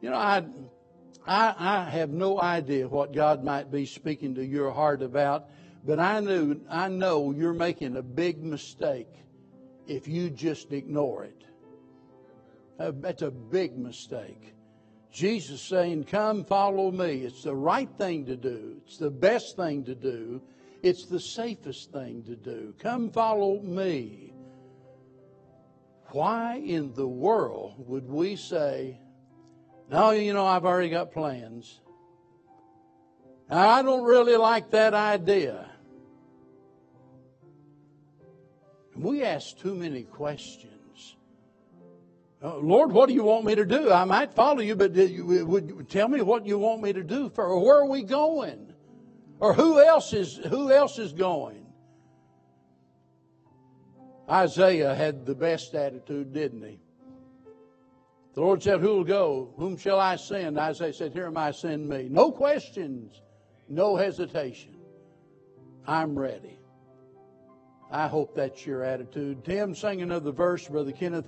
You know, I, I, I have no idea what God might be speaking to your heart about, but I knew, I know you're making a big mistake if you just ignore it. That's a big mistake. Jesus saying, Come follow me. It's the right thing to do. It's the best thing to do. It's the safest thing to do. Come follow me. Why in the world would we say, No, you know, I've already got plans? Now, I don't really like that idea. We ask too many questions. Uh, Lord, what do you want me to do? I might follow you, but you, would tell me what you want me to do for, or where are we going, or who else is who else is going? Isaiah had the best attitude, didn't he? The Lord said, Who will go? Whom shall I send? Isaiah said, Here am I, send me. No questions, no hesitation. I'm ready. I hope that's your attitude. Tim, sing another verse, Brother Kenneth.